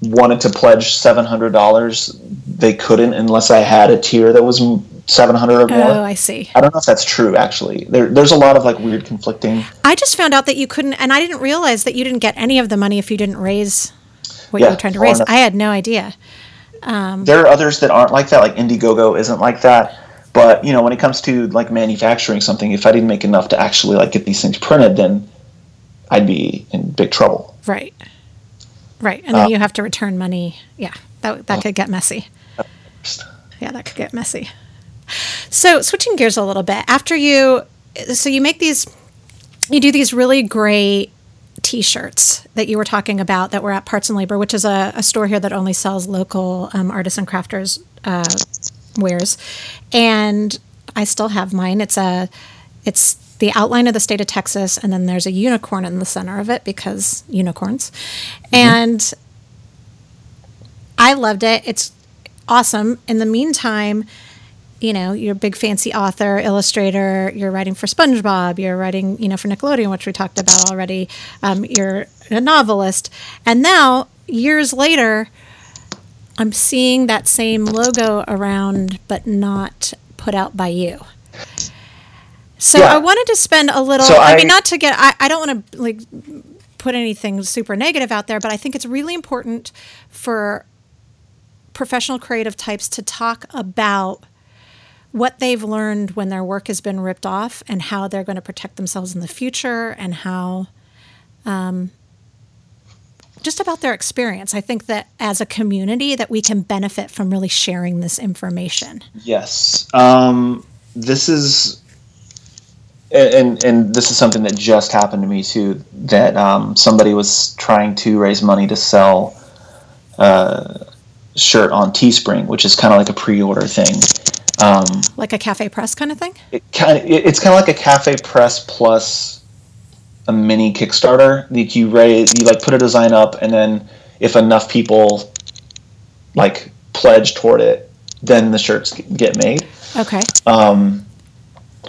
wanted to pledge seven hundred dollars, they couldn't unless I had a tier that was seven hundred or more. Oh, I see. I don't know if that's true. Actually, there, there's a lot of like weird conflicting. I just found out that you couldn't, and I didn't realize that you didn't get any of the money if you didn't raise what you Yeah, were trying to raise. enough- I had no idea. Um, there are others that aren't like that. Like Indiegogo isn't like that. But you know, when it comes to like manufacturing something, if I didn't make enough to actually like get these things printed, then I'd be in big trouble. Right. Right. And then Uh, you have to return money. Yeah. That, that could get messy. Yeah, that could get messy. So, switching gears a little bit, after you, so you make these, you do these really great t shirts that you were talking about that were at Parts and Labor, which is a, a store here that only sells local um, artists and crafters uh, wares. And I still have mine. It's a, it's the outline of the state of Texas, and then there's a unicorn in the center of it because unicorns. And I loved it. It's awesome. In the meantime, you know, you're a big fancy author, illustrator, you're writing for SpongeBob, you're writing, you know, for Nickelodeon, which we talked about already. Um, you're a novelist. And now, years later, I'm seeing that same logo around, but not put out by you. So Yeah. I wanted to spend a little, So I, I- mean, not to get, I, I don't want to like put anything super negative out there, but I think it's really important for professional creative types to talk about what they've learned when their work has been ripped off and how they're going to protect themselves in the future and how um, just about their experience i think that as a community that we can benefit from really sharing this information Yes. Um, this is, and, and and this is something that just happened to me too. That um, somebody was trying to raise money to sell a shirt on Teespring, which is kind of like a pre-order thing. Um, like a cafe press kind of thing it kind of it, it's kind of like a cafe press plus a mini Kickstarter. Like you raise, you like put a design up, and then if enough people like pledge toward it, then the shirts get made. okay Um,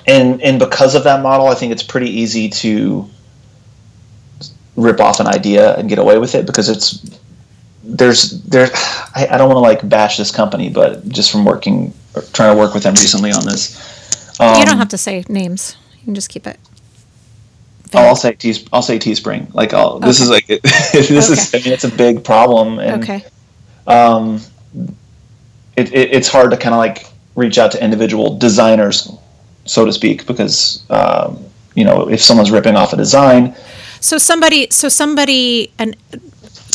and and because of that model, I think it's pretty easy to rip off an idea and get away with it because it's there's there. I, I don't want to like bash this company, but just from working or trying to work with them recently on this, um, you don't have to say names you can just keep it Oh, I'll say Tees, I'll say Teespring. Like, I'll, this is like this is. I mean, it's a big problem, and okay um, it, it, it's hard to kind of like reach out to individual designers, so to speak, because um, you know if someone's ripping off a design, so somebody so somebody and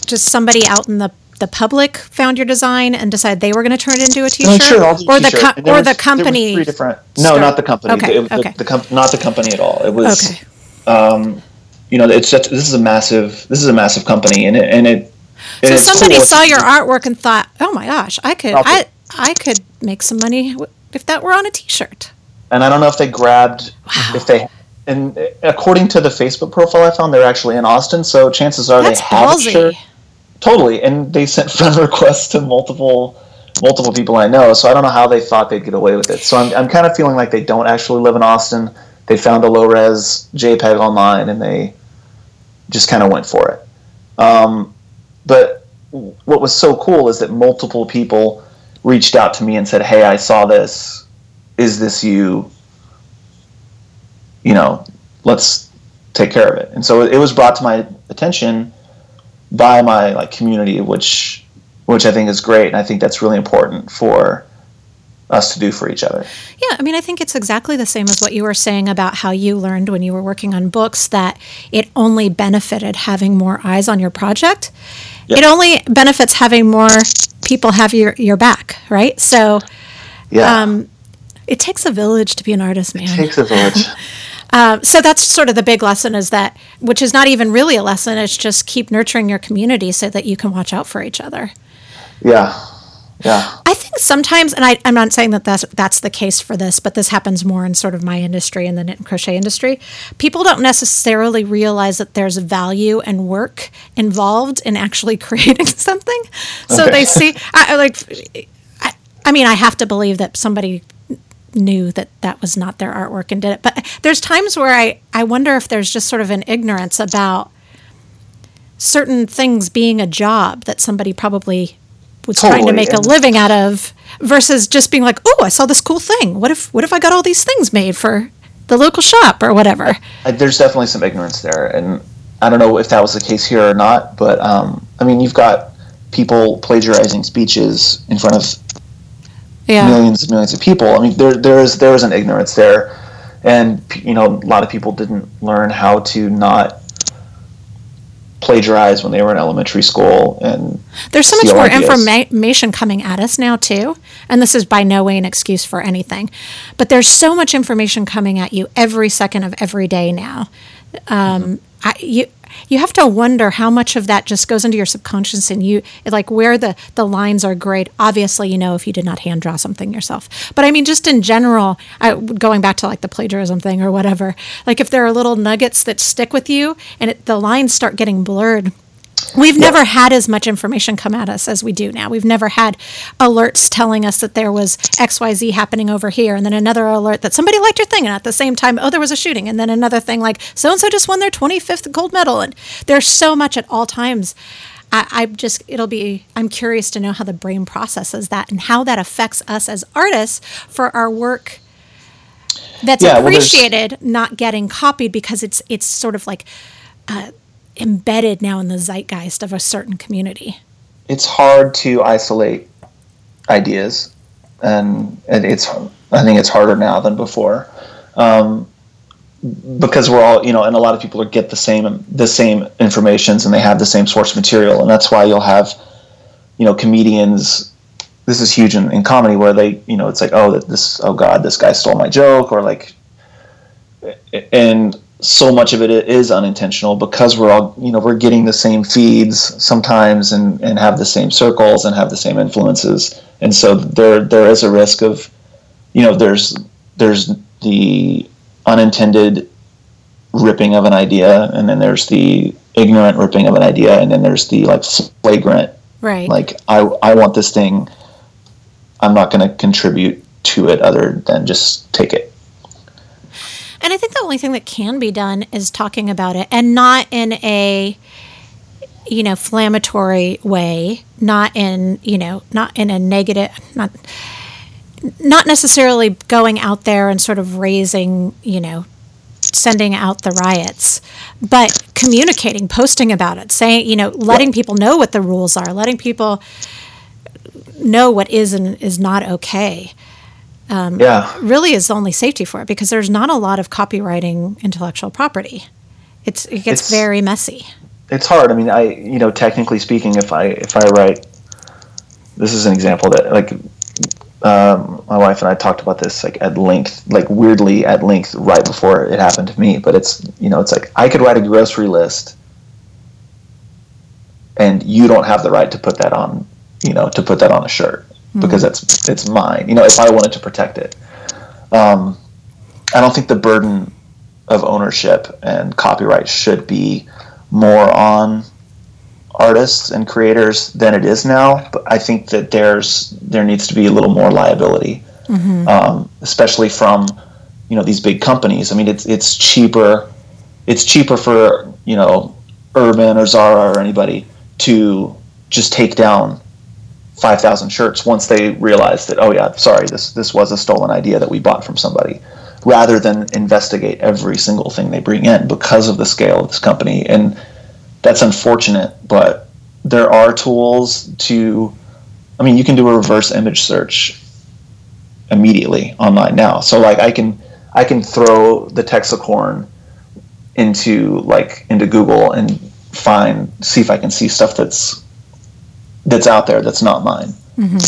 just somebody out in the the public found your design and decided they were going to turn it into a t-shirt sure, or the co- or was- the company three different. No, start- not the company. Okay, It- the- okay. The, comp- not the company at all. It was. okay Um, you know, it's such, this is a massive. This is a massive company, and it and it. so somebody cool. saw your artwork and thought oh my gosh i could I'll i could make some money if that were on a t-shirt and I don't know if they grabbed Wow. if they and according to the Facebook profile I found, they're actually in Austin, so chances are that's they have a shirt. Totally, and they sent friend requests to multiple multiple people I know, so I don't know how they thought they'd get away with it. So I'm, I'm kind of feeling like they don't actually live in Austin. They found a low res JPEG online and they just kind of went for it. Um, but what was so cool is that multiple people reached out to me and said, "Hey, I saw this. Is this you? You know, let's take care of it." And so it was brought to my attention by my like community, which which I think is great, and I think that's really important for us to do for each other. Yeah, I mean, I think it's exactly the same as what you were saying about how you learned when you were working on books that it only benefited having more eyes on your project. Yep. It only benefits having more people have your, your back, right? So, yeah. Um, it takes a village to be an artist, man. It takes a village. um, so that's sort of the big lesson is that, which is not even really a lesson, it's just keep nurturing your community so that you can watch out for each other. Yeah, yeah. I think sometimes, and I, am not saying that that's, that's the case for this, but this happens more in sort of my industry and the knit and crochet industry. People don't necessarily realize that there's value and work involved in actually creating something. So okay. they see, I, like, I, I mean, I have to believe that somebody knew that that was not their artwork and did it. But there's times where I, I wonder if there's just sort of an ignorance about certain things being a job that somebody probably was totally. trying to make a living out of versus just being like, "Oh, I saw this cool thing. What if what if I got all these things made for the local shop or whatever?" There's definitely some ignorance there, and I don't know if that was the case here or not, but um, I mean, you've got people plagiarizing speeches in front of yeah. millions and millions of people. I mean, there there is there is an ignorance there, and you know, a lot of people didn't learn how to not plagiarize when they were in elementary school and there's so much more ideas. information coming at us now too and this is by no way an excuse for anything but there's so much information coming at you every second of every day now um. I, you you have to wonder how much of that just goes into your subconscious and you like where the the lines are great obviously you know if you did not hand draw something yourself but i mean just in general I, going back to like the plagiarism thing or whatever like if there are little nuggets that stick with you and it, the lines start getting blurred We've never had as much information come at us as we do now. We've never had alerts telling us that there was XYZ happening over here, and then another alert that somebody liked your thing, and at the same time, oh, there was a shooting, and then another thing like so and so just won their 25th gold medal. And there's so much at all times. I, I just, it'll be, I'm curious to know how the brain processes that and how that affects us as artists for our work that's yeah, appreciated, well, not getting copied because it's, it's sort of like, uh, embedded now in the zeitgeist of a certain community. It's hard to isolate ideas, and, it's I think it's harder now than before. Um, because we're all you know and a lot of people get the same the same informations and they have the same source material and that's why you'll have you know comedians this is huge in, in comedy where they you know it's like oh this oh god this guy stole my joke or like and so much of it is unintentional because we're all you know we're getting the same feeds sometimes and and have the same circles and have the same influences. And so there there is a risk of you know there's there's the unintended ripping of an idea and then there's the ignorant ripping of an idea and then there's the like flagrant right. like i i want this thing. I'm not going to contribute to it other than just take it and I think the only thing that can be done is talking about it and not in a you know inflammatory way, not in, you know, not in a negative not not necessarily going out there and sort of raising, you know, sending out the riots, but communicating, posting about it, saying, you know, letting people know what the rules are, letting people know what is and is not okay um, yeah. really is the only safety for it because there's not a lot of copywriting intellectual property. It's it gets it's, very messy. It's hard. I mean, I you know technically speaking, if I if I write, this is an example that like um, my wife and I talked about this like at length, like weirdly at length right before it happened to me. But it's you know it's like I could write a grocery list, and you don't have the right to put that on you know to put that on a shirt because mm-hmm. it's it's mine. You know, if I wanted to protect it, um, I don't think the burden of ownership and copyright should be more on artists and creators than it is now. But I think that there's there needs to be a little more liability, mm-hmm. um, especially from you know these big companies. I mean, it's it's cheaper. It's cheaper for you know Urban or Zara or anybody to just take down 5,000 shirts once they realize that, oh, yeah, sorry, this, this was a stolen idea that we bought from somebody, rather than investigate every single thing they bring in because of the scale of this company. And that's unfortunate, but there are tools to, I mean, you can do a reverse image search immediately online now. So, like, I can. I can throw the Texacorn into like into Google and find see if I can see stuff that's that's out there that's not mine. Mm-hmm.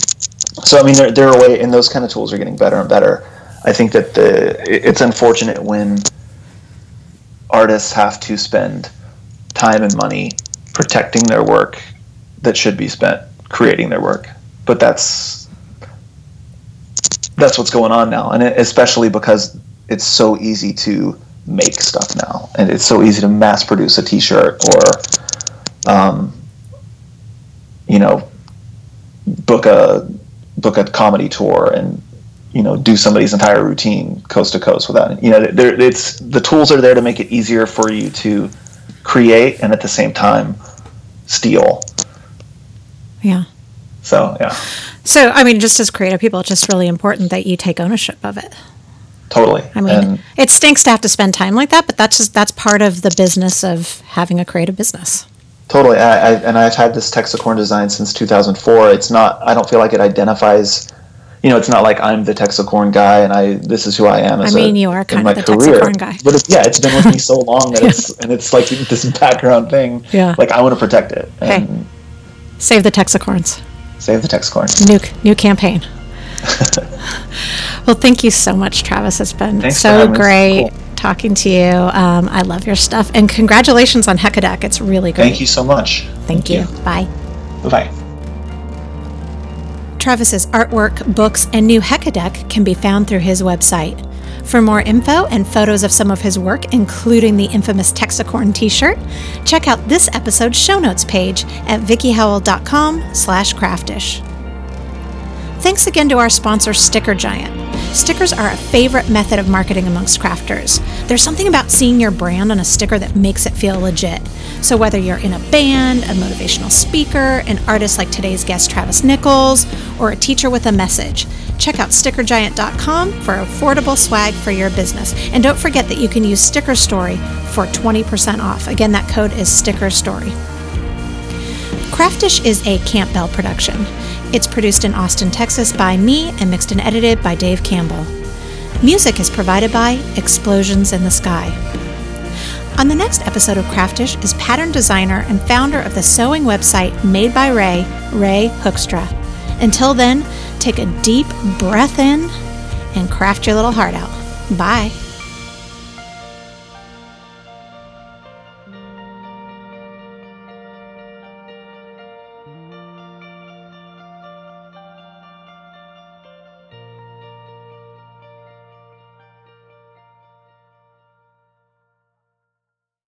So I mean, there there are way, and those kind of tools are getting better and better. I think that the it's unfortunate when artists have to spend time and money protecting their work that should be spent creating their work. But that's that's what's going on now, and especially because it's so easy to make stuff now, and it's so easy to mass produce a T-shirt or um, you know, book a book a comedy tour and you know do somebody's entire routine coast to coast without you know there it's the tools are there to make it easier for you to create and at the same time steal. Yeah. So yeah. So i mean just as creative people it's just really important that you take ownership of it. Totally. I mean and it stinks to have to spend time like that but that's just that's part of the business of having a creative business Totally, I, I, and I've had this Texacorn design since 2004. It's not. I don't feel like it identifies. You know, it's not like I'm the Texacorn guy and I this is who I am. I mean, a, you are kind of the career. Texacorn guy. But it's, yeah, it's been with me so long that yeah. it's and it's like this background thing. Yeah. Like I want to protect it. hey, save the Texacorns. Save the Texacorns. New new campaign. well, thank you so much, Travis. It's been Thanks so great. Talking to you. Um, I love your stuff. And congratulations on Hekadeck. It's really great. Thank you so much. Thank, Thank you. you. Bye. Bye. Travis's artwork, books, and new Hekadeck can be found through his website. For more info and photos of some of his work, including the infamous Texacorn t-shirt, check out this episode's show notes page at vickiehowell.com slash craftish. Thanks again to our sponsor, Sticker Giant. Stickers are a favorite method of marketing amongst crafters. There's something about seeing your brand on a sticker that makes it feel legit. So, whether you're in a band, a motivational speaker, an artist like today's guest Travis Nichols, or a teacher with a message, check out stickergiant.com for affordable swag for your business. And don't forget that you can use Sticker Story for 20% off. Again, that code is Sticker Story. Craftish is a Campbell production. It's produced in Austin, Texas by me and mixed and edited by Dave Campbell. Music is provided by Explosions in the Sky. On the next episode of Craftish is pattern designer and founder of the sewing website Made by Rae, Rae Hoekstra. Until then, take a deep breath in and craft your little heart out. Bye.